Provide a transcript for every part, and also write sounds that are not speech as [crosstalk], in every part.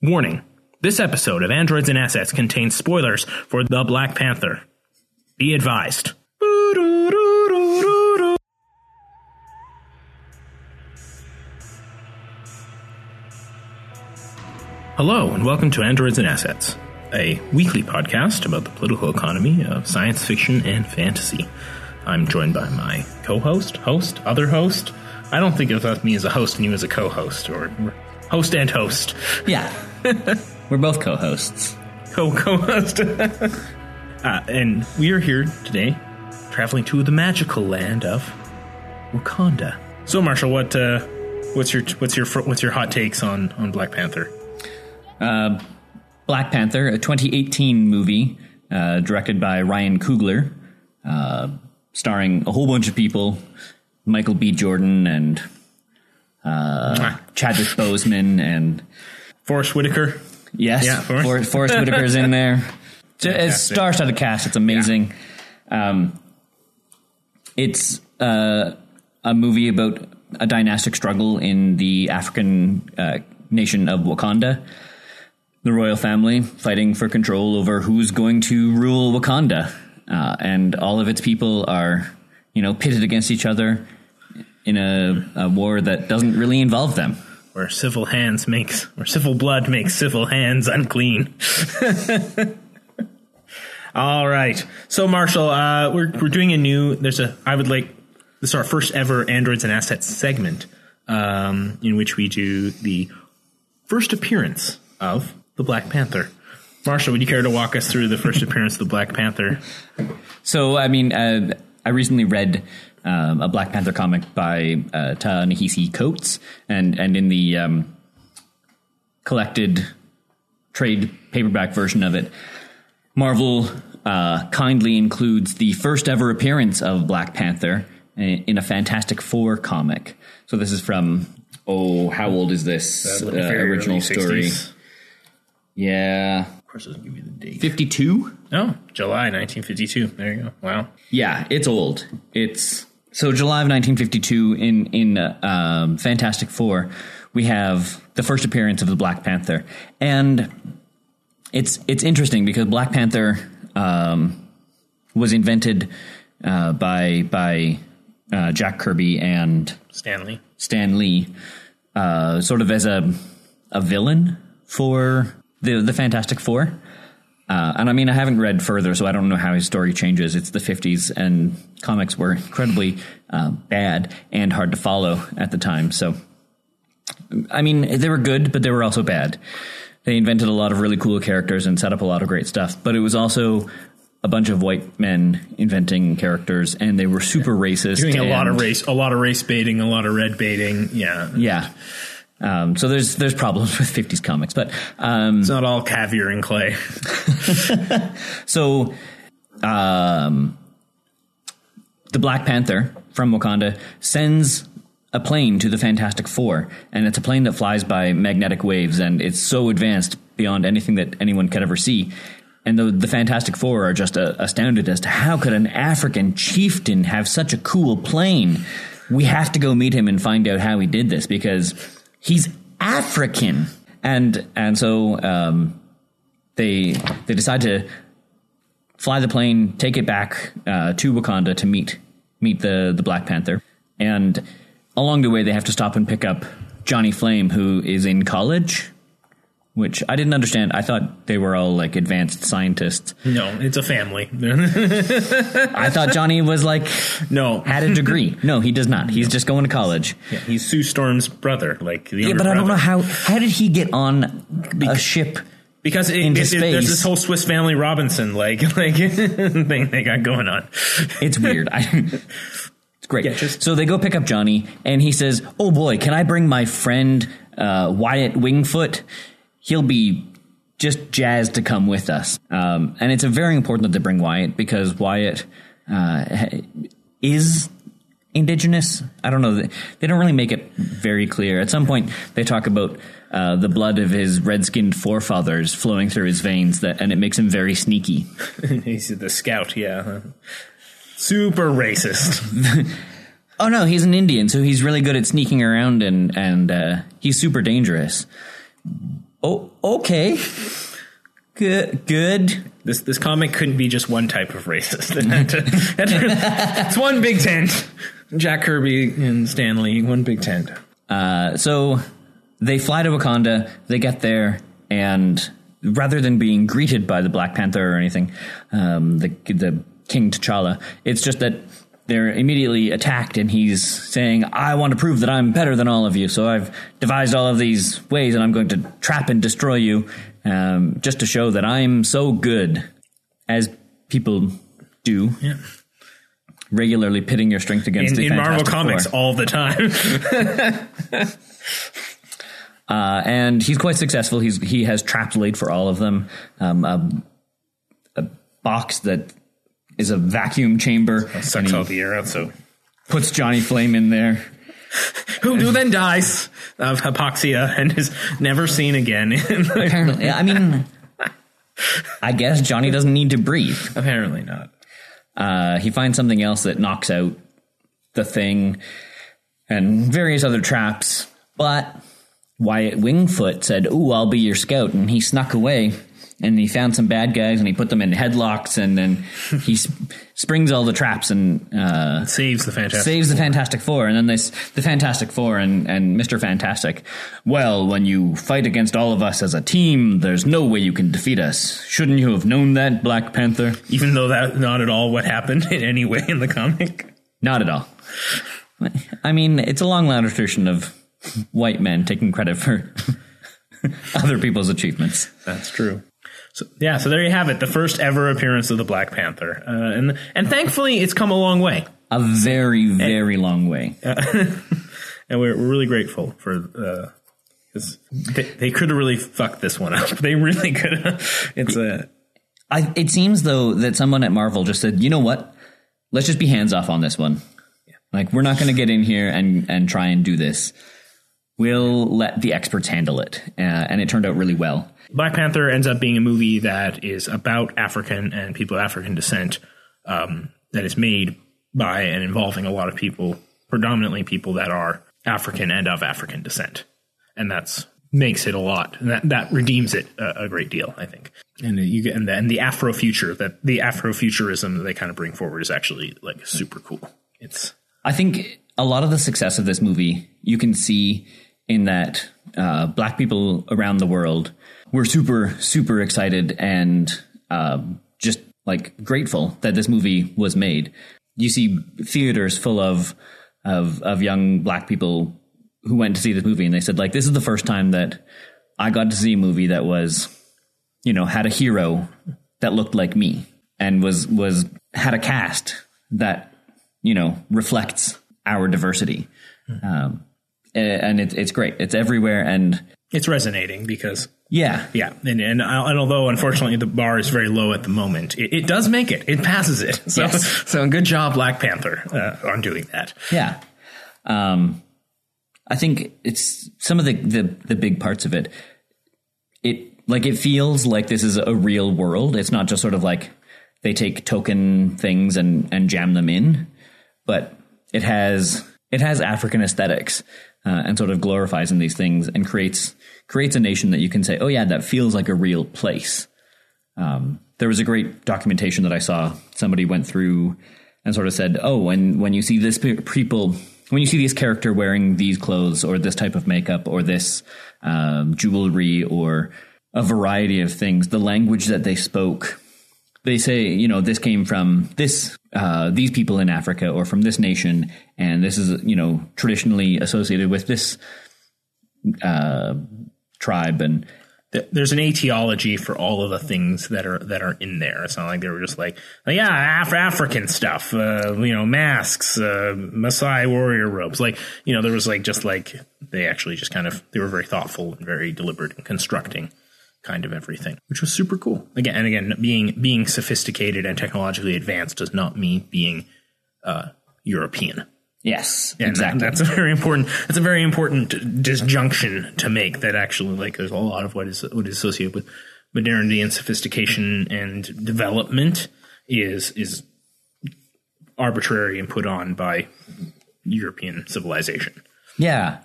Warning this episode of Androids and Assets contains spoilers for The Black Panther. Be advised. Hello, and welcome to Androids and Assets, a weekly podcast about the political economy of science fiction and fantasy. I'm joined by my co host, host, other host. I don't think of me as a host and you as a co host, or host and host. Yeah. [laughs] We're both co hosts. Co co host. [laughs] uh, and we are here today traveling to the magical land of Wakanda. So, Marshall, what uh, what's your what's your what's your hot takes on on Black Panther? Uh, Black Panther, a 2018 movie uh, directed by Ryan Coogler, uh, starring a whole bunch of people Michael B. Jordan and uh, Chadwick Boseman and Forest Whitaker. yes, Yeah, Forest. Forest, Forest Whitaker's in there. [laughs] It's star-studded cast. It's amazing. Um, it's uh, a movie about a dynastic struggle in the African uh, nation of Wakanda. The royal family fighting for control over who's going to rule Wakanda, uh, and all of its people are, you know, pitted against each other in a, a war that doesn't really involve them. Where civil hands makes, or civil blood makes civil hands unclean. [laughs] All right. So, Marshall, uh, we're we're doing a new. There's a. I would like. This is our first ever androids and assets segment, um, in which we do the first appearance of the Black Panther. Marshall, would you care to walk us through the first appearance of the Black Panther? [laughs] So, I mean, uh, I recently read um, a Black Panther comic by uh, Ta-Nehisi Coates, and and in the um, collected trade paperback version of it, Marvel uh, kindly includes the first ever appearance of Black Panther in in a Fantastic Four comic. So this is from oh, how old is this uh, original story? Yeah, Of course, it doesn't give you the date. fifty-two. Oh, July 1952. There you go. Wow. Yeah, it's old. It's so July of 1952 in in uh, um, Fantastic Four. We have the first appearance of the Black Panther, and it's it's interesting because Black Panther um, was invented uh, by by uh, Jack Kirby and Stanley. Stan Lee, uh, sort of as a a villain for the the Fantastic Four. Uh, and I mean, I haven't read further, so I don't know how his story changes. It's the 50s, and comics were incredibly uh, bad and hard to follow at the time. So, I mean, they were good, but they were also bad. They invented a lot of really cool characters and set up a lot of great stuff, but it was also a bunch of white men inventing characters, and they were super racist. Doing a lot of race, a lot of race baiting, a lot of red baiting. Yeah. Yeah. Um, so there's there's problems [laughs] with 50s comics, but um, It's not all caviar and clay. [laughs] So, um, the Black Panther from Wakanda sends a plane to the Fantastic Four, and it's a plane that flies by magnetic waves, and it's so advanced beyond anything that anyone could ever see. And the, the Fantastic Four are just uh, astounded as to how could an African chieftain have such a cool plane? We have to go meet him and find out how he did this because he's African. And and so um, they they decide to fly the plane, take it back uh, to Wakanda to meet meet the the Black Panther, and along the way they have to stop and pick up Johnny Flame, who is in college. Which I didn't understand. I thought they were all like advanced scientists. No, it's a family. [laughs] I thought Johnny was like no, had a degree. No, he does not. He's just going to college. yeah, he's Sue Storm's brother. Like, the Yeah, but I don't know how. How did he get on a ship? because it, it- it- there's this whole Swiss Family Robinson like [laughs] like thing they got going on. It's weird. [laughs] I, it's great. Yeah, just- so they go pick up Johnny, and he says, "Oh boy, can I bring my friend uh, Wyatt Wingfoot? He'll be just jazzed to come with us." Um, and it's very important that they bring Wyatt because Wyatt uh, is indigenous. I don't know. They don't really make it very clear. At some point, they talk about. Uh, the blood of his red-skinned forefathers flowing through his veins, that, and it makes him very sneaky. [laughs] he's the scout. Yeah, super racist. [laughs] Oh no, he's an Indian, so he's really good at sneaking around and and uh, he's super dangerous. Oh, okay, good, good. This this comic couldn't be just one type of racist. [laughs] It's one big tent. Jack Kirby and Stanley, one big tent. Uh, so they fly to Wakanda. They get there, and rather than being greeted by the Black Panther or anything, um, the the King T'Challa, it's just that they're immediately attacked, and he's saying, "I want to prove that I'm better than all of you. So I've devised all of these ways, and I'm going to trap and destroy you, um, just to show that I'm so good." As people do, Yeah. regularly pitting your strength against In, the in Marvel Comics Four. all the time. [laughs] Uh, and he's quite successful. He's he has traps laid for all of them. Um, a, a box that is a vacuum chamber. and Sucks all the air out, so. puts Johnny Flame in there. [laughs] Who who then dies of hypoxia and is never seen again. [laughs] Apparently, I mean, I guess Johnny doesn't need to breathe. Apparently not. Uh, he finds something else that knocks out the thing and various other traps. But Wyatt Wingfoot said, Ooh, I'll be your scout. And he snuck away and he found some bad guys and he put them in headlocks and then he sp- springs all the traps and uh, Saves the Fantastic saves the Fantastic Four. And then this, the Fantastic Four and, and Mr. Fantastic. Well, when you fight against all of us as a team, there's no way you can defeat us. Shouldn't you have known that, Black Panther? Even though that's not at all what happened [laughs] in any way in the comic. Not at all. I mean, it's a long ladder tradition of white men taking credit for [laughs] other people's achievements. That's true. So yeah, so there you have it, the first ever appearance of the Black Panther, uh, and and thankfully it's come a long way, A very, very long way. [laughs] and we're, we're really grateful for because they, they could have really fucked this one up. [laughs] They really could have. It's a I, it seems though that someone at Marvel just said, you know what? Let's just be hands off on this one. Like we're not going to get in here and and try and do this. We'll let the experts handle it, uh, and it turned out really well. Black Panther ends up being a movie that is about African and people of African descent, um, that is made by and involving a lot of people, predominantly people that are African and of African descent, and that's makes it a lot. And that that redeems it a, a great deal, I think. And you get and the, and the Afro future that the Afrofuturism that they kind of bring forward is actually like super cool. It's I think a lot of the success of this movie you can see in that uh, black people around the world were super, super excited and um, just like grateful that this movie was made. You see theaters full of of of young black people who went to see this movie and they said like this is the first time that I got to see a movie that was you know had a hero that looked like me and was was had a cast that you know reflects our diversity. Um, and it's it's great. It's everywhere and it's resonating because yeah Yeah, and and, uh, and although unfortunately the bar is very low at the moment, it, it does make it. It passes it. [laughs] So Yes. so good job, Black Panther, uh, on doing that. yeah um, I think it's some of the, the the big parts of it it like it feels like this is a real world it's not just sort of like they take token things and and jam them in but it has it has African aesthetics uh, and sort of glorifies in these things and creates creates a nation that you can say, oh yeah, that feels like a real place. Um, there was a great documentation that I saw. Somebody went through and sort of said, oh, when when you see this pe- people, when you see this character wearing these clothes or this type of makeup or this um, jewelry or a variety of things, the language that they spoke they say, you know, this came from this uh, these people in Africa or from this nation, and this is you know traditionally associated with this uh, tribe, and There's an etiology for all of the things that are that are in there. It's not like they were just like, like, yeah, Af- African stuff, uh, you know, masks, uh, Maasai warrior robes. Like, you know, there was like just like they actually just kind of they were very thoughtful and very deliberate in constructing kind of everything, which was super cool. Again, and again, being being sophisticated and technologically advanced does not mean being uh, European. yes, And exactly. That's a very important. That's a very important disjunction to make. That actually, like, there's a lot of what is what is associated with modernity and sophistication and development is is arbitrary and put on by European civilization. Yeah,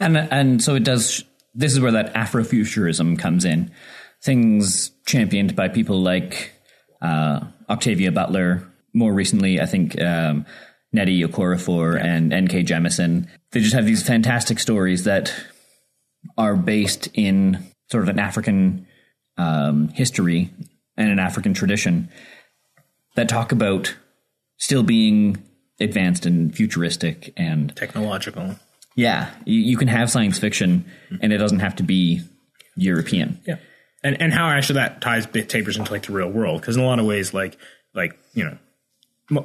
and and so it does this is where that Afrofuturism comes in. Things championed by people like uh, Octavia Butler. More recently, I think um, Nnedi Okorafor and N.K. Jemisin. They just have these fantastic stories that are based in sort of an African um, history and an African tradition that talk about still being advanced and futuristic and Technological. Yeah, you, you can have science fiction and it doesn't have to be European. Yeah. And and how actually that ties bit tapers into like the real world because in a lot of ways like like you know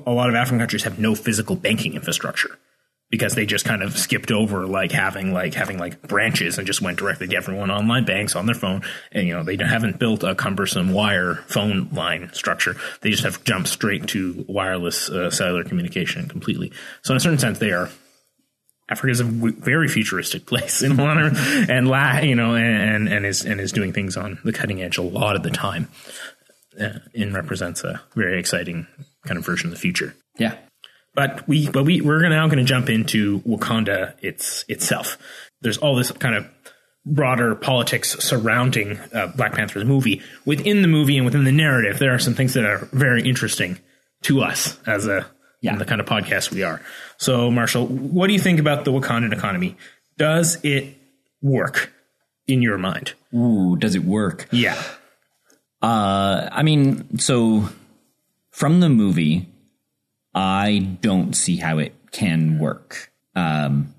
a lot of African countries have no physical banking infrastructure because they just kind of skipped over like having like having like branches and just went directly to everyone online banks on their phone and you know they haven't built a cumbersome wire phone line structure they just have jumped straight to wireless uh, cellular communication completely so in a certain sense they are Africa is a w- very futuristic place in a lot of, and la, you know, and, and is and is doing things on the cutting edge a lot of the time, uh, and represents a very exciting kind of version of the future. Yeah. But we, but we, we're now going to jump into Wakanda its itself. There's all this kind of broader politics surrounding uh, Black Panther's movie. Within the movie and within the narrative, there are some things that are very interesting to us as a Yeah. the kind of podcast we are. So, Marshall, what do you think about the Wakandan economy? Does it work in your mind? Ooh, does it work? Yeah. Uh, I mean, so from the movie, I don't see how it can work. Um,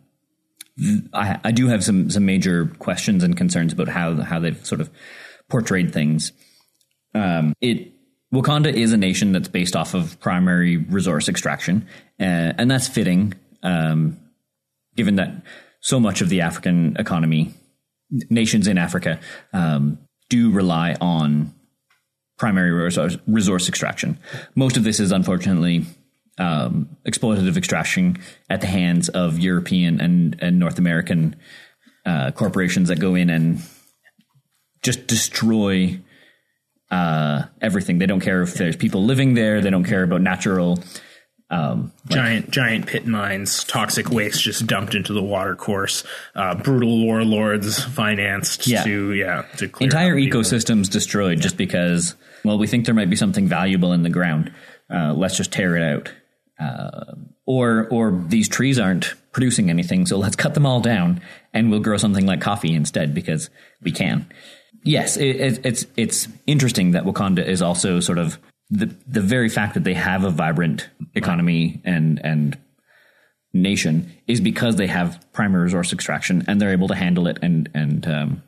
I, I do have some some major questions and concerns about how how they've sort of portrayed things. Um, it Wakanda is a nation that's based off of primary resource extraction, uh, and that's fitting, um, given that so much of the African economy, nations in Africa, um, do rely on primary resource, resource extraction. Most of this is unfortunately um, exploitative extraction at the hands of European and, and North American uh, corporations that go in and just destroy uh, everything. They don't care if there's people living there. They don't care about natural. Um, giant giant pit mines, toxic waste just dumped into the water course, uh, brutal warlords financed Yeah. to yeah to clear entire out people. ecosystems destroyed just because well we think there might be something valuable in the ground uh, let's just tear it out uh, or or these trees aren't producing anything so let's cut them all down and we'll grow something like coffee instead because we can yes it, it, it's it's interesting that wakanda is also sort of the the very fact that they have a vibrant economy and and nation is because they have primary resource extraction and they're able to handle it and and um,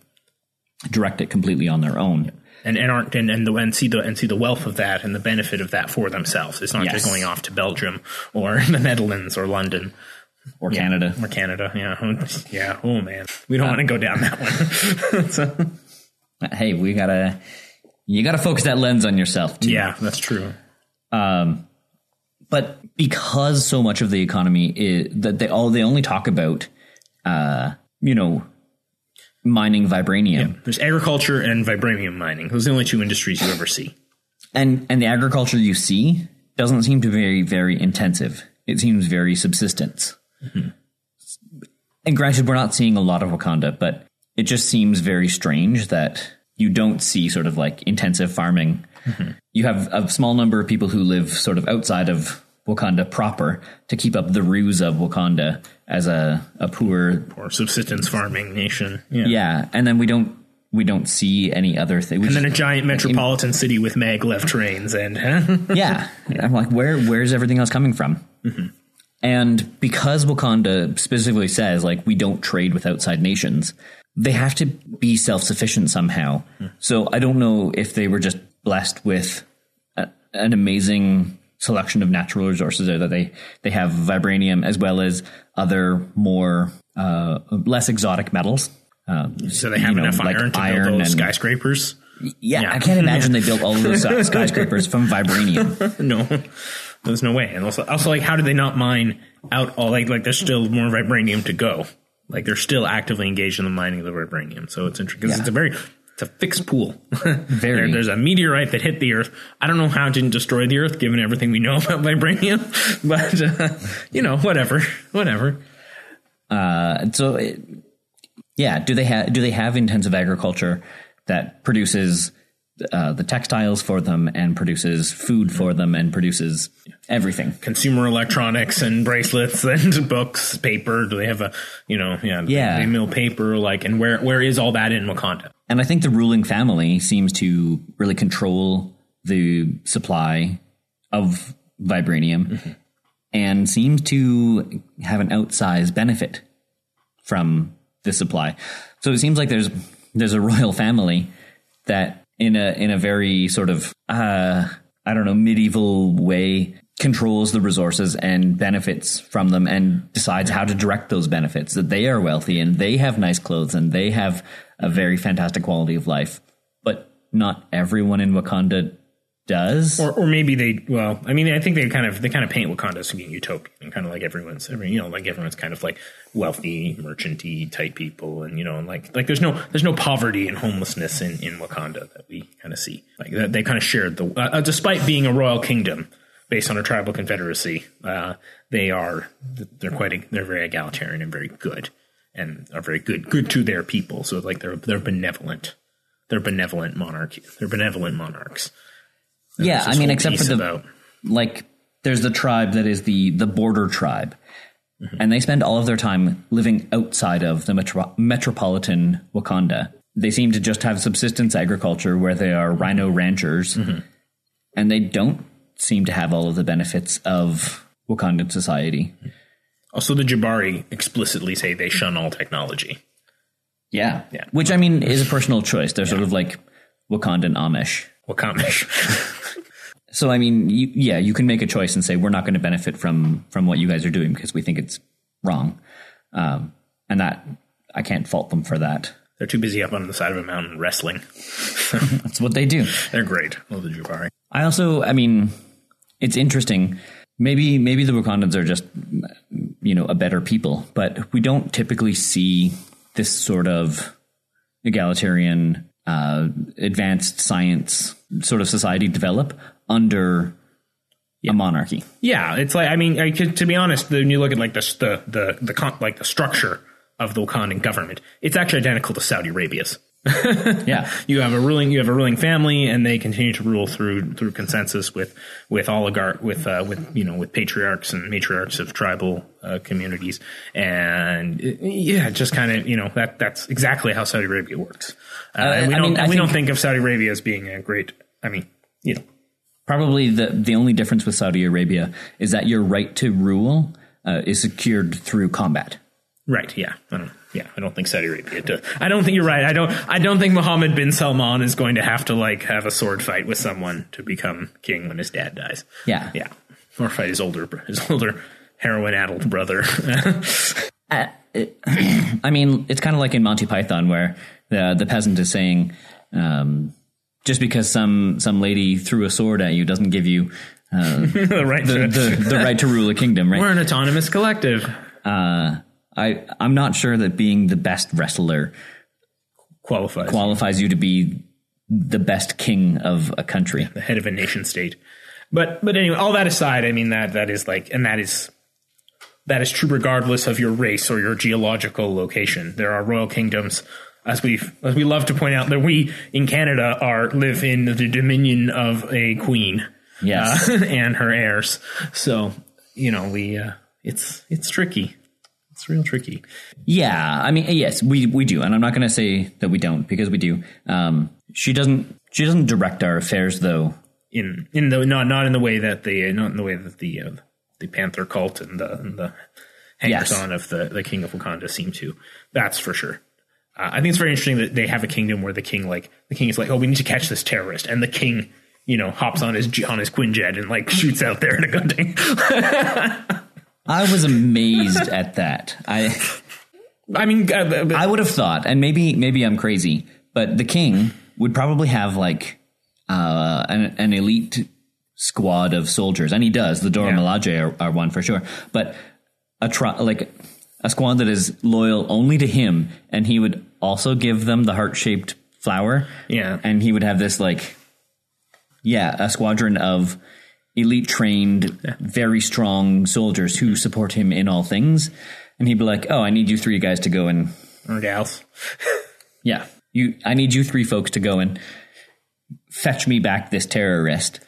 direct it completely on their own. and and aren't and and, the, and see the and see the wealth of that and the benefit of that for themselves. It's not Yes. just going off to Belgium or [laughs] the Netherlands or London Or Canada. or Canada. Yeah, [laughs] yeah. Oh man, we don't want to go down that one. [laughs] so, Hey, we gotta you gotta focus that lens on yourself too. yeah, that's true. Um, but because so much of the economy is that they all they only talk about, uh, you know, mining vibranium There's agriculture and vibranium mining. Those are the only two industries you ever see. and and the agriculture you see doesn't seem to be very very intensive. It seems very subsistence. And granted, we're not seeing a lot of Wakanda, but it just seems very strange that you don't see sort of like intensive farming. Mm-hmm. You have a small number of people who live sort of outside of Wakanda proper to keep up the ruse of Wakanda as a, a poor Or subsistence farming nation. Yeah. yeah, and then we don't we don't see any other thing. And then a giant metropolitan city with maglev trains and [laughs] yeah, I'm like, where where's everything else coming from? Mm-hmm. And because Wakanda specifically says like we don't trade with outside nations, they have to be self sufficient somehow. So I don't know if they were just blessed with a, an amazing selection of natural resources there that they they have vibranium as well as other more uh, less exotic metals. Uh, so they have you know, enough like iron to iron build those and- skyscrapers. yeah, Yeah. I can't imagine they built all of those uh, [laughs] skyscrapers from vibranium. [laughs] no, there's no way. And also, also, like, how did they not mine out all like like there's still more vibranium to go? Like they're still actively engaged in the mining of the vibranium. So it's interesting because Yeah. it's a very it's a fixed pool. [laughs] Very. There- there's a meteorite that hit the Earth. I don't know how it didn't destroy the Earth, given everything we know [laughs] about vibranium. [laughs] But uh, you know, whatever, whatever. Uh, so it, Yeah. Do they have do they have intensive agriculture that produces uh, the textiles for them and produces food for them and produces everything? Consumer electronics and bracelets [laughs] and books, paper. Do they have a you know yeah Yeah. they mill paper like and where where is all that in Wakanda? And I think the ruling family seems to really control the supply of vibranium and seems to have an outsized benefit from this supply. So it seems like there's there's a royal family that in a in a very sort of uh I don't know medieval way controls the resources and benefits from them and decides how to direct those benefits that they are wealthy and they have nice clothes and they have a very fantastic quality of life. But not everyone in Wakanda does. Or, or maybe they well I mean I think they kind of they kind of paint Wakanda as being utopian kind of like everyone's every you know like everyone's kind of like wealthy merchanty type people and you know and like like there's no there's no poverty and homelessness in in Wakanda that we kind of see. Like that they kind of shared the uh, uh, despite being a royal kingdom based on a tribal confederacy uh, they are they're quite they're very egalitarian and very good and are very good good to their people. So like they're they're benevolent. They're benevolent monarchy they're benevolent monarchs yeah I mean except for the about- like there's the tribe that is the the border tribe. Mm-hmm. And they spend all of their time living outside of the metro- metropolitan wakanda. They seem to just have subsistence agriculture where they are mm-hmm. rhino ranchers. Mm-hmm. And they don't seem to have all of the benefits of wakandan society. Also, the Jabari explicitly say they shun all technology. yeah. Yeah. which i mean is a personal choice. They're sort of like wakandan amish Wakamish. [laughs] So I mean, you, yeah, you can make a choice and say we're not going to benefit from from what you guys are doing because we think it's wrong, um, and that I can't fault them for that. They're too busy up on the side of a mountain wrestling. [laughs] That's what they do. They're great. Love the Jabari. I also, I mean, it's interesting. Maybe maybe the Wakandans are just you know a better people, but we don't typically see this sort of egalitarian, uh, advanced science sort of society develop under a monarchy. Yeah, it's like I mean, I, to to be honest, when you look at like the the the, the con, like the structure of the Wakandan government, it's actually identical to Saudi Arabia's. [laughs] Yeah. You have a ruling you have a ruling family, and they continue to rule through through consensus with with oligarch with uh, with you know with patriarchs and matriarchs of tribal uh, communities, and uh, yeah, just kind of you know that that's exactly how Saudi Arabia works. Uh, and we I don't mean, we don't think- think of Saudi Arabia as being a great. I mean, you know, Probably the the only difference with Saudi Arabia is that your right to rule uh, is secured through combat. Right. Yeah. Yeah. I don't think Saudi Arabia. Does. I don't think you're right. I don't. I don't think Mohammed bin Salman is going to have to like have a sword fight with someone to become king when his dad dies. Yeah. Yeah. Or fight his older his older heroin addled brother. [laughs] [clears throat] I mean, it's kind of like in Monty Python where the the peasant is saying, um, just because some some lady threw a sword at you doesn't give you uh, [laughs] right. the, the the right to rule a kingdom, right? We're an autonomous collective. Uh, I I'm not sure that being the best wrestler Qualifies qualifies you to be the best king of a country. the head of a nation state. But but anyway, all that aside, I mean that that is like, and that is that is true regardless of your race or your geological location. There are royal kingdoms, as we as we love to point out, that we in Canada are live in the dominion of a queen, Yes. uh, [laughs] and her heirs. So you know we uh, it's it's tricky. It's real tricky. Yeah, I mean, yes, we we do, and I'm not going to say that we don't because we do. Um, she doesn't. She doesn't direct our affairs, though. in in the not not in the way that the not in the way that the uh, the Panther cult and the and the hangers Yes. on of the the King of Wakanda seem to. That's for sure. Uh, I think it's very interesting that they have a kingdom where the king like the king is like, oh, we need to catch this terrorist, and the king. You know, hops on his on his Quinjet and like shoots out there in a gun. [laughs] I was amazed at that. I I mean, uh, I would have thought, and maybe maybe I'm crazy, but the king would probably have like uh, an, an elite squad of soldiers, and he does. The Dora Yeah. Milaje are, are one for sure, but a tri- like a squad that is loyal only to him, and he would also give them the heart shaped flower. Yeah. and he would have this like yeah a squadron of elite trained very strong soldiers who support him in all things and he'd be like oh i need you three guys to go and gals. Yeah, you. I need you three folks to go and fetch me back this terrorist.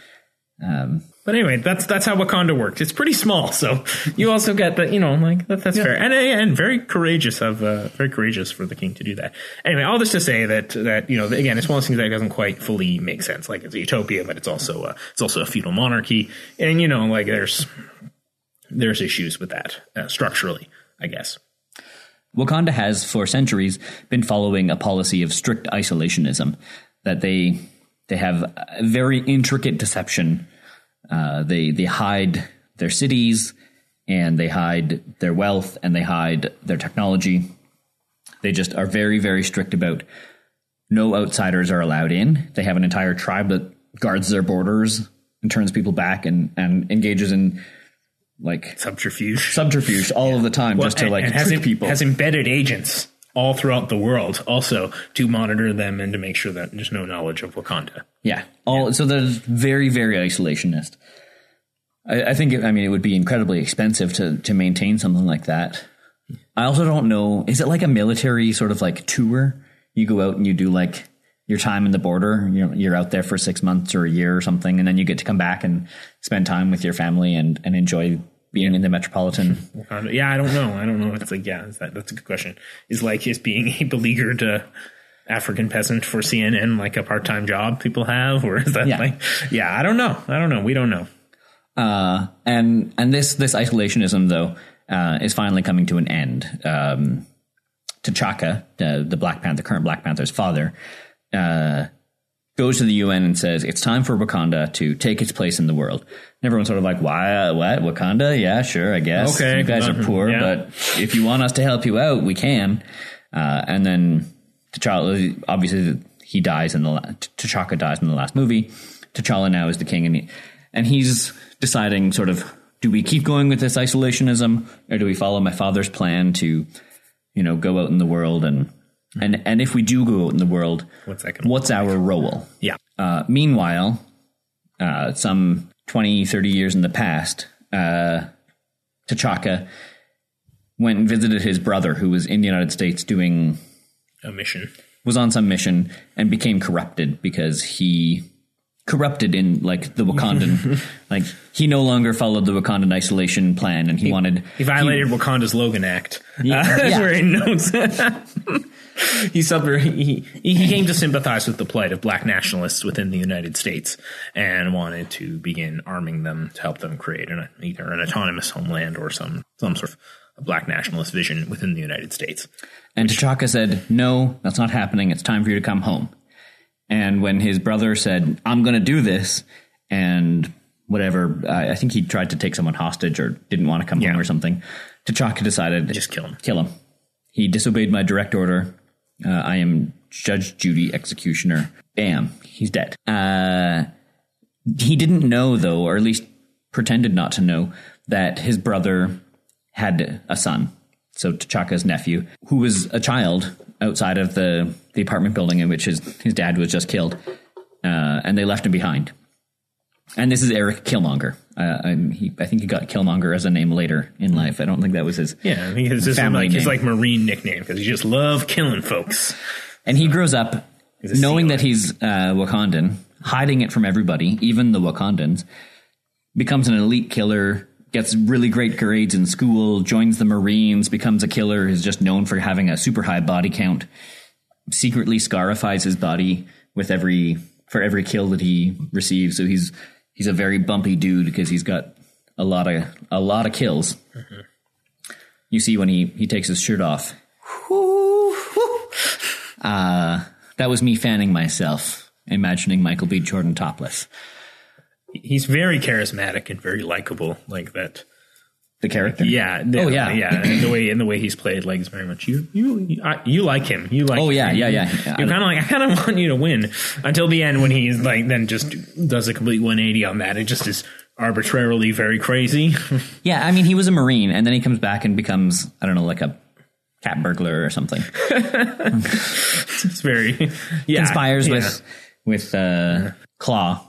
Um, But anyway, that's that's how Wakanda works. It's pretty small, so [laughs] you also get that you know like that, that's fair and and very courageous of uh, very courageous for the king to do that. Anyway, all this to say that that you know again, it's one of those things that doesn't quite fully make sense. Like it's a utopia, but it's also a, it's also a feudal monarchy, and you know like there's there's issues with that uh, structurally, I guess. Wakanda has, for centuries, been following a policy of strict isolationism. That they they have a very intricate deception. Uh, they they hide their cities, and they hide their wealth, and they hide their technology. They just are very very strict about no outsiders are allowed in. They have an entire tribe that guards their borders and turns people back and and engages in like Subterfuge. subterfuge all of the time just to and- like and trick em- people. has embedded agents all throughout the world, also to monitor them and to make sure that there's no knowledge of Wakanda. Yeah. All so they're very, very isolationist. I, I think it, I mean it would be incredibly expensive to to maintain something like that. I also don't know. Is it like a military sort of like tour? You go out and you do like your time in the border. You're you're out there for six months or a year or something, and then you get to come back and spend time with your family and and enjoy being in the metropolitan. [laughs] Yeah, I don't know. I don't know. It's like yeah, is that, that's a good question. Is like is being a beleaguered uh, African peasant for CNN like a part time job people have, or is that Yeah. like yeah? I don't know. I don't know. We don't know. Uh, and and this this isolationism though uh, is finally coming to an end. Um, T'Chaka, uh, the Black Panther, current Black Panther's father, uh, goes to the UN and says it's time for Wakanda to take its place in the world. And everyone's sort of like, "Why? What? Wakanda? Yeah, sure, I guess. Okay, you guys are poor, yeah. but if you want us to help you out, we can." Uh, and then T'Challa, obviously, he dies in the T'Chaka dies in the last movie. T'Challa now is the king, and he, and he's deciding sort of do we keep going with this isolationism or do we follow my father's plan to you know go out in the world and and and if we do go out in the world What's what's our role Yeah. uh, meanwhile uh, some 20 30 years in the past uh, T'Chaka went and visited his brother who was in the United States doing A mission. was on some mission and became corrupted because he corrupted in like the Wakandan [laughs] like he no longer followed the Wakandan isolation plan and he, wanted He violated Wakanda's Logan Act. Yeah. Uh, [laughs] that's Yeah. where he knows. [laughs] he suffered. He, he he came to sympathize with the plight of black nationalists within the United States and wanted to begin arming them to help them create an, either an autonomous homeland or some some sort of black nationalist vision within the United States. and T'Chaka said no that's not happening it's time for you to come home and when his brother said I'm going to do this and whatever I I think he tried to take someone hostage or didn't want to come home Yeah. or something T'Chaka decided Just kill him. kill him. He disobeyed my direct order. Uh, I am Judge Judy executioner. Bam, he's dead. Uh, he didn't know, though, or at least pretended not to know, that his brother had a son. So T'Chaka's nephew, who was a child outside of the, the apartment building in which his, his dad was just killed, uh, and they left him behind. And this is Eric Killmonger. Uh, I'm, he, I think he got Killmonger as a name later in life. I don't think that was his Yeah, I think his, his, Family like, his like marine nickname because he just loved killing folks. And he grows up knowing that he's uh, Wakandan, hiding it from everybody, even the Wakandans, becomes an elite killer, gets really great grades in school, joins the Marines, becomes a killer, is just known for having a super high body count, secretly scarifies his body with every for every kill that he receives. So he's he's a very bumpy dude because he's got a lot of a lot of kills. You see when he he takes his shirt off. Uh, that was me fanning myself, imagining Michael B. Jordan topless. He's very charismatic and very likable, like that. The character? Yeah. Oh, yeah. yeah. And the way and the way he's played, like, is very much you. You you, I, you like him. You like. Oh, yeah, him. yeah, yeah. You're kind of like I kind of want you to win until the end when he's like then just does a complete 180 on that. It just is arbitrarily very crazy. [laughs] Yeah, I mean, he was a Marine, and then he comes back and becomes, I don't know, like a cat burglar or something. [laughs] it's very yeah. Conspires yeah. with with uh, Claw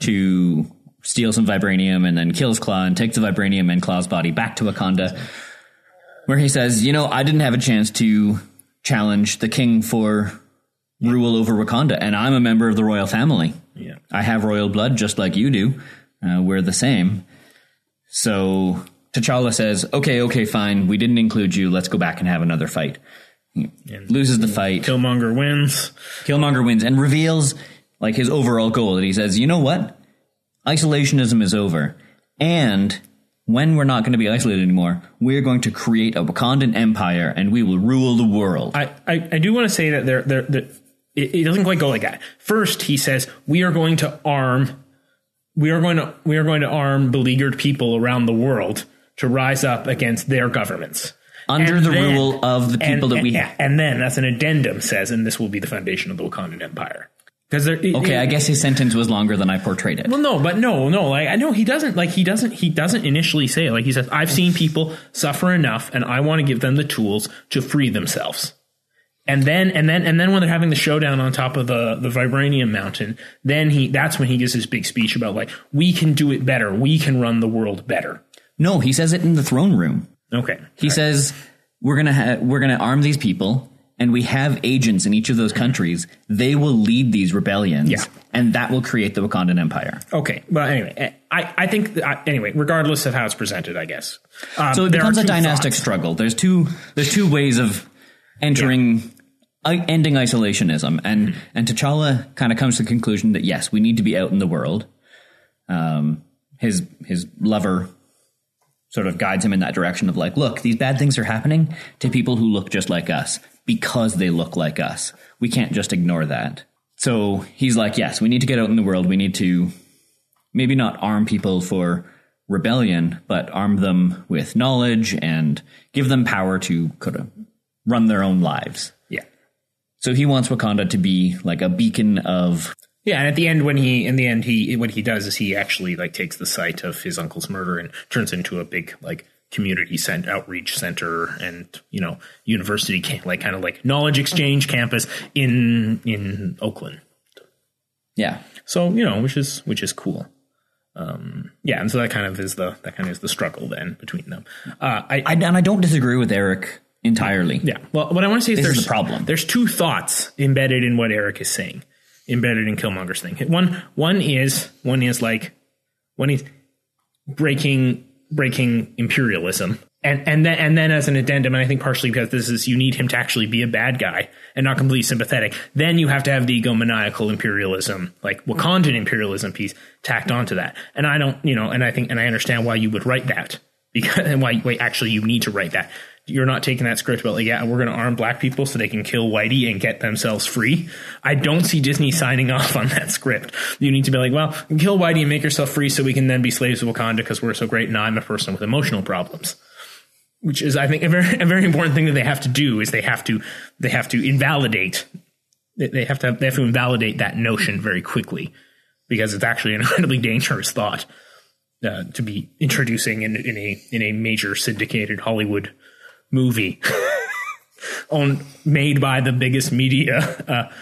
to steal some vibranium and then kills Claw and takes the vibranium and Claw's body back to Wakanda, where he says, "You know, I didn't have a chance to challenge the king for rule over Wakanda, and I'm a member of the royal family. Yeah. I have royal blood just like you do. Uh, we're the same. So T'Challa says, "Okay, okay, fine. We didn't include you. Let's go back and have another fight." He loses the fight. Killmonger wins. Killmonger wins and reveals like his overall goal. And he says, "You know what? Isolationism is over, and." When we're not going to be isolated anymore, we're going to create a Wakandan empire and we will rule the world. I, I, I do want to say that there there that it, it doesn't quite go like that. First, he says we are going to arm we are going to we are going to arm beleaguered people around the world to rise up against their governments Under And the rule of the people that we and, and then that's an addendum says, and this will be the foundation of the Wakandan Empire. Because Okay, it- I guess his sentence was longer than I portrayed it. well, no, but no, no. Like I know he doesn't. Like he doesn't. He doesn't initially say it. Like he says, "I've seen people suffer enough, and I want to give them the tools to free themselves." And then, and then, and then when they're having the showdown on top of the the vibranium mountain, then he that's when he gives his big speech about like we can do it better, we can run the world better. No, he says it in the throne room. Okay, He says we're gonna ha- we're gonna arm these people, and we have agents in each of those countries. They will lead these rebellions, Yeah. and that will create the Wakandan Empire. okay. Well, anyway, I I think that, anyway, regardless of how it's presented, I guess. Um, So it becomes a dynastic thoughts. struggle. There's two there's two ways of entering. I ending isolationism and and T'Challa kind of comes to the conclusion that yes, we need to be out in the world. Um, his his lover sort of guides him in that direction of like, look, these bad things are happening to people who look just like us because they look like us. We can't just ignore that. So he's like, yes, we need to get out in the world. We need to maybe not arm people for rebellion, but arm them with knowledge and give them power to kind of run their own lives. Yeah. So he wants Wakanda to be like a beacon of Yeah, and at the end, when he in the end he what he does is he actually like takes the site of his uncle's murder and turns into a big like community cent outreach center and you know university like kind of like knowledge exchange campus in in Oakland. yeah. So you know, which is which is cool. Um, yeah, and so that kind of is the that kind of is the struggle then between them. Uh, I, I, and I don't disagree with Eric entirely. yeah. Well, what I want to say is This is there's the problem. There's two thoughts embedded in what Eric is saying, embedded in Killmonger's thing. One one is one is like one is breaking breaking imperialism. And and then and then as an addendum, and I think partially because this is you need him to actually be a bad guy and not completely sympathetic. Then you have to have the egomaniacal imperialism, like Wakandan imperialism piece tacked onto that. And I don't, you know, and I think and I understand why you would write that because and why wait actually you need to write that. You're not taking that script about like yeah we're going to arm black people so they can kill Whitey and get themselves free. I don't see Disney signing [laughs] off on that script. You need to be like well kill Whitey and make yourself free so we can then be slaves of Wakanda because we're so great and I'm a person with emotional problems which is I think a very a very important thing that they have to do is they have to they have to invalidate they- have to they have to invalidate that notion very quickly because it's actually an [laughs] incredibly dangerous thought uh, to be introducing in, in a in a major syndicated Hollywood movie [laughs] on made by the biggest media uh,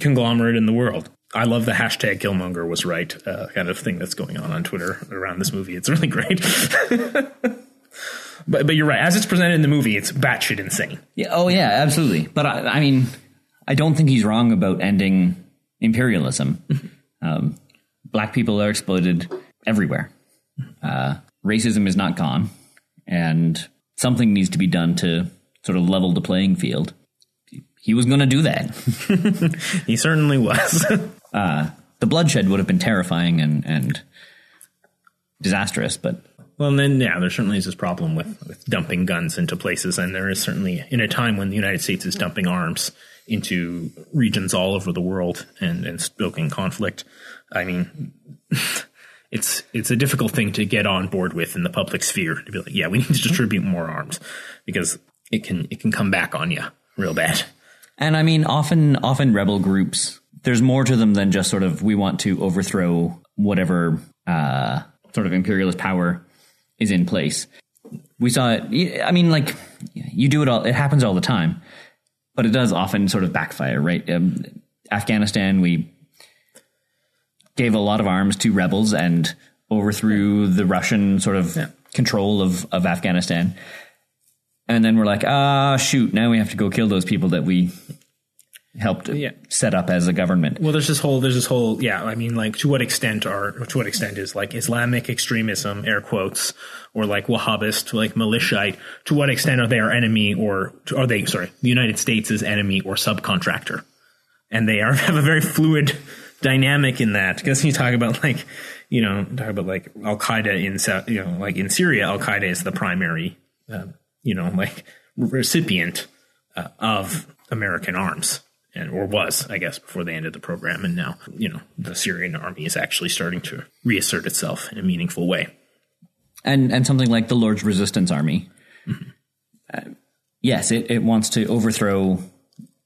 conglomerate in the world. I love the hashtag Killmonger was right uh, kind of thing that's going on on Twitter around this movie. It's really great. [laughs] But but you're right. As it's presented in the movie, it's batshit insane. Yeah, oh yeah, absolutely. But I, I mean, I don't think he's wrong about ending imperialism. um, black people are exploited everywhere. Uh, racism is not gone, and something needs to be done to sort of level the playing field. He was going to do that. [laughs] He certainly was. [laughs] Uh, the bloodshed would have been terrifying and and disastrous, but well, and then yeah, there certainly is this problem with, with dumping guns into places, and there is certainly in a time when the United States is dumping arms into regions all over the world and and stoking conflict. I mean. [laughs] It's it's a difficult thing to get on board with in the public sphere to be like, yeah, we need to distribute more arms because it can it can come back on you real bad. And I mean, often, often rebel groups, there's more to them than just sort of we want to overthrow whatever uh, sort of imperialist power is in place. We saw it. I mean, like you do it all. It happens all the time, but it does often sort of backfire, right? Um, Afghanistan, we gave a lot of arms to rebels and overthrew the Russian sort of control of of Afghanistan and then we're like, ah, shoot, now we have to go kill those people that we helped Yeah. set up as a government. Well, there's this whole, there's this whole, yeah. I mean, like, to what extent are, to what extent is like Islamic extremism, air quotes, or like Wahhabist, like militiaite? To what extent are they our enemy, or are they, sorry, the United States' is enemy or subcontractor? And they are [laughs] have a very fluid dynamic in that because you talk about like, you know, talk about like Al Qaeda in, you know, like in Syria, Al Qaeda is the primary, uh, you know, like recipient uh, of American arms, and or was, I guess, before they ended the program. And now, you know, the Syrian army is actually starting to reassert itself in a meaningful way. and and something like the Lord's Resistance Army. Uh, yes, it, it wants to overthrow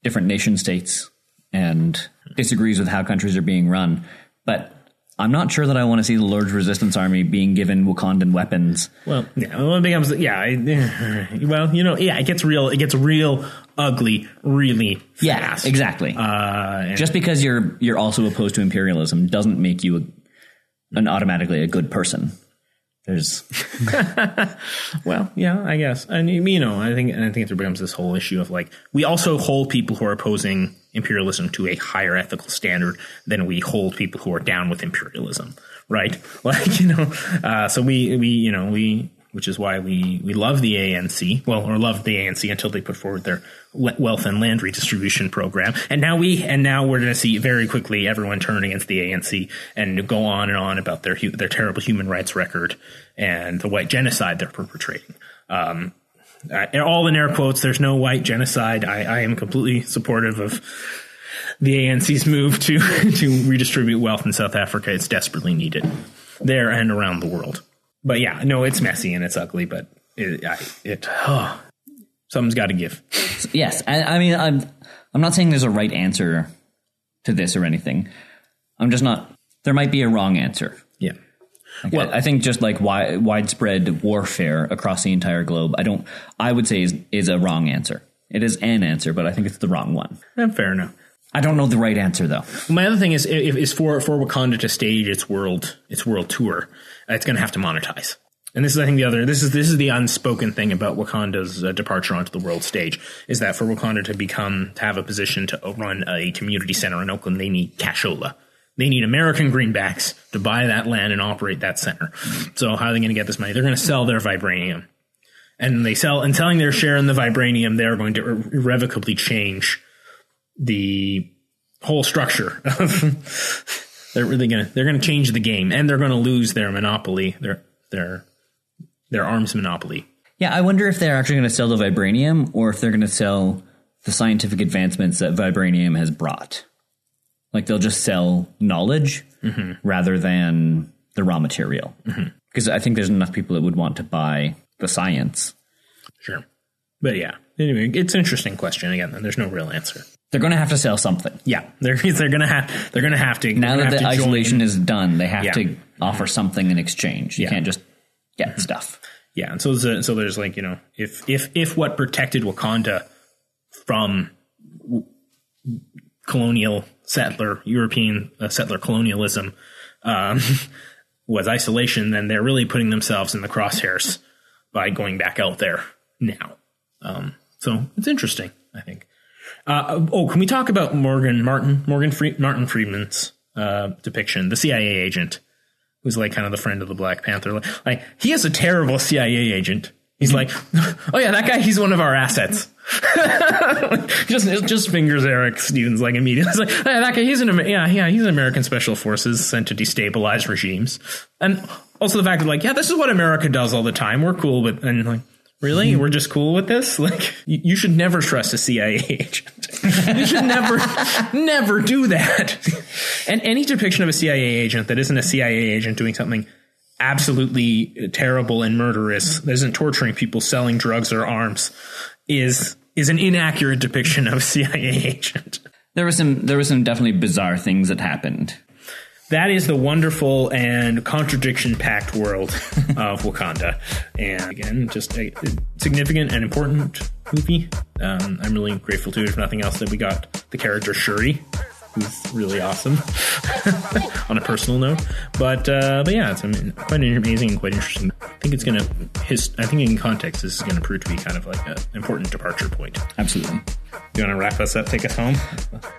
different nation states and disagrees with how countries are being run. But I'm not sure that I want to see the Lord's Resistance Army being given Wakandan weapons. Well, yeah, well, it becomes, yeah, I, [laughs] well, you know, yeah, it gets real, it gets real ugly, really Yeah, exactly. Uh, Just because you're you're also opposed to imperialism doesn't make you a, an automatically a good person. There's [laughs] Well, yeah, I guess, and you know, I think, and I think it becomes this whole issue of like we also hold people who are opposing imperialism to a higher ethical standard than we hold people who are down with imperialism, right? [laughs] Like you know, uh, so we we you know we, which is why we we love the ANC, well, or loved the ANC until they put forward their wealth and land redistribution program, and now we and now we're going to see very quickly everyone turn against the ANC and go on and on about their their terrible human rights record and the white genocide they're perpetrating. Um, uh, all in air quotes. There's no white genocide. I, I am completely supportive of the ANC's move to [laughs] to redistribute wealth in South Africa. It's desperately needed there and around the world. But yeah, no, it's messy and it's ugly. But it, I, it oh, something's got to give. yes. I, I mean, I'm I'm not saying there's a right answer to this or anything. I'm just not. There might be a wrong answer. Yeah. Well, I think just like wi- widespread warfare across the entire globe, I don't. I would say is is a wrong answer. It is an answer, but I think it's the wrong one. Eh, fair enough. I don't know the right answer though. My other thing is is for for Wakanda to stage its world its world tour, it's going to have to monetize. And this is, I think, the other. This is this is the unspoken thing about Wakanda's uh, departure onto the world stage is that for Wakanda to become to have a position to run a community center in Oakland, they need cashola. They need American greenbacks to buy that land and operate that center. So how are they going to get this money? They're going to sell their vibranium, and they sell and selling their share in the vibranium. They're going to ir- irrevocably change the whole structure [laughs] they're really gonna they're gonna change the game and they're gonna lose their monopoly their their their arms monopoly Yeah, I wonder if they're actually going to sell the vibranium or if they're going to sell the scientific advancements that vibranium has brought. Like they'll just sell knowledge mm-hmm. rather than the raw material. Mm-hmm. Because I think there's enough people that would want to buy the science. sure but yeah anyway it's an interesting question again and there's no real answer They're going to have to sell something. yeah they're [laughs] they're gonna have they're gonna have to Now that the have join- isolation is done, they have Yeah. to offer something in exchange. You Yeah. can't just get mm-hmm. stuff. Yeah, and so there's, so there's like you know if if if what protected Wakanda from colonial settler European uh, settler colonialism um, [laughs] was isolation, then they're really putting themselves in the crosshairs by going back out there now. Um, so it's interesting, I think. Uh, oh, can we talk about Morgan Martin Morgan Fre- Martin Freeman's uh, depiction, the CIA agent? who's like kind of the friend of the Black Panther. Like, like he is a terrible CIA agent. He's like, oh yeah, that guy. He's one of our assets. [laughs] just just fingers Erik Stevens like immediately. [laughs] It's like oh, "Yeah, that guy. He's an yeah yeah. He's an American special forces sent to destabilize regimes. And also the fact that like yeah, this is what America does all the time. We're cool with and like. Really? Hmm. We're just cool with this? [laughs] Like, you, you should never trust a CIA agent. you should never, never do that. And any depiction of a CIA agent that isn't a CIA agent doing something absolutely terrible and murderous, that isn't torturing people, selling drugs or arms, is is an inaccurate depiction of a CIA agent. There was some there was some definitely bizarre things that happened. That is the wonderful and contradiction packed world of Wakanda. And again, just a significant and important movie. Um, I'm really grateful to, if nothing else, that we got the character Shuri, who's really awesome [laughs] on a personal note. But, uh, but yeah, it's um, quite amazing and quite interesting. I think think it's gonna. His, I think in context, this is gonna prove to be kind of like an important departure point. Absolutely. You want to wrap us up? Take us home.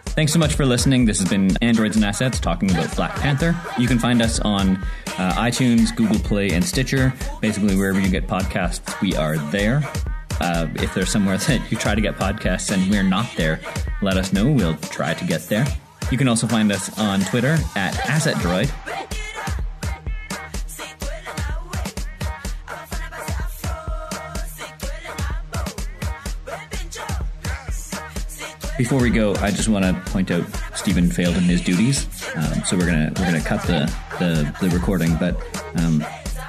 Thanks so much for listening. This has been Androids and Assets talking about Black Panther. You can find us on uh, iTunes, Google Play, and Stitcher. Basically, wherever you get podcasts, we are there. Uh, if there's somewhere [laughs] that you try to get podcasts and we're not there, let us know. We'll try to get there. You can also find us on Twitter at AssetDroid. Before we go, I just want to point out Stephen failed in his duties, um, so we're gonna we're gonna cut the the, the recording. But um,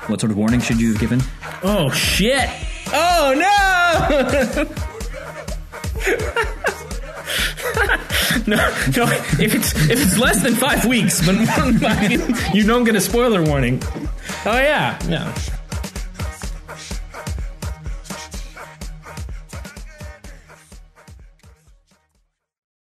what sort of warning should you have given? Oh shit! Oh no! [laughs] [laughs] no, no. If it's if it's less than five weeks, but five, [laughs] you don't get a spoiler warning. Oh yeah, yeah.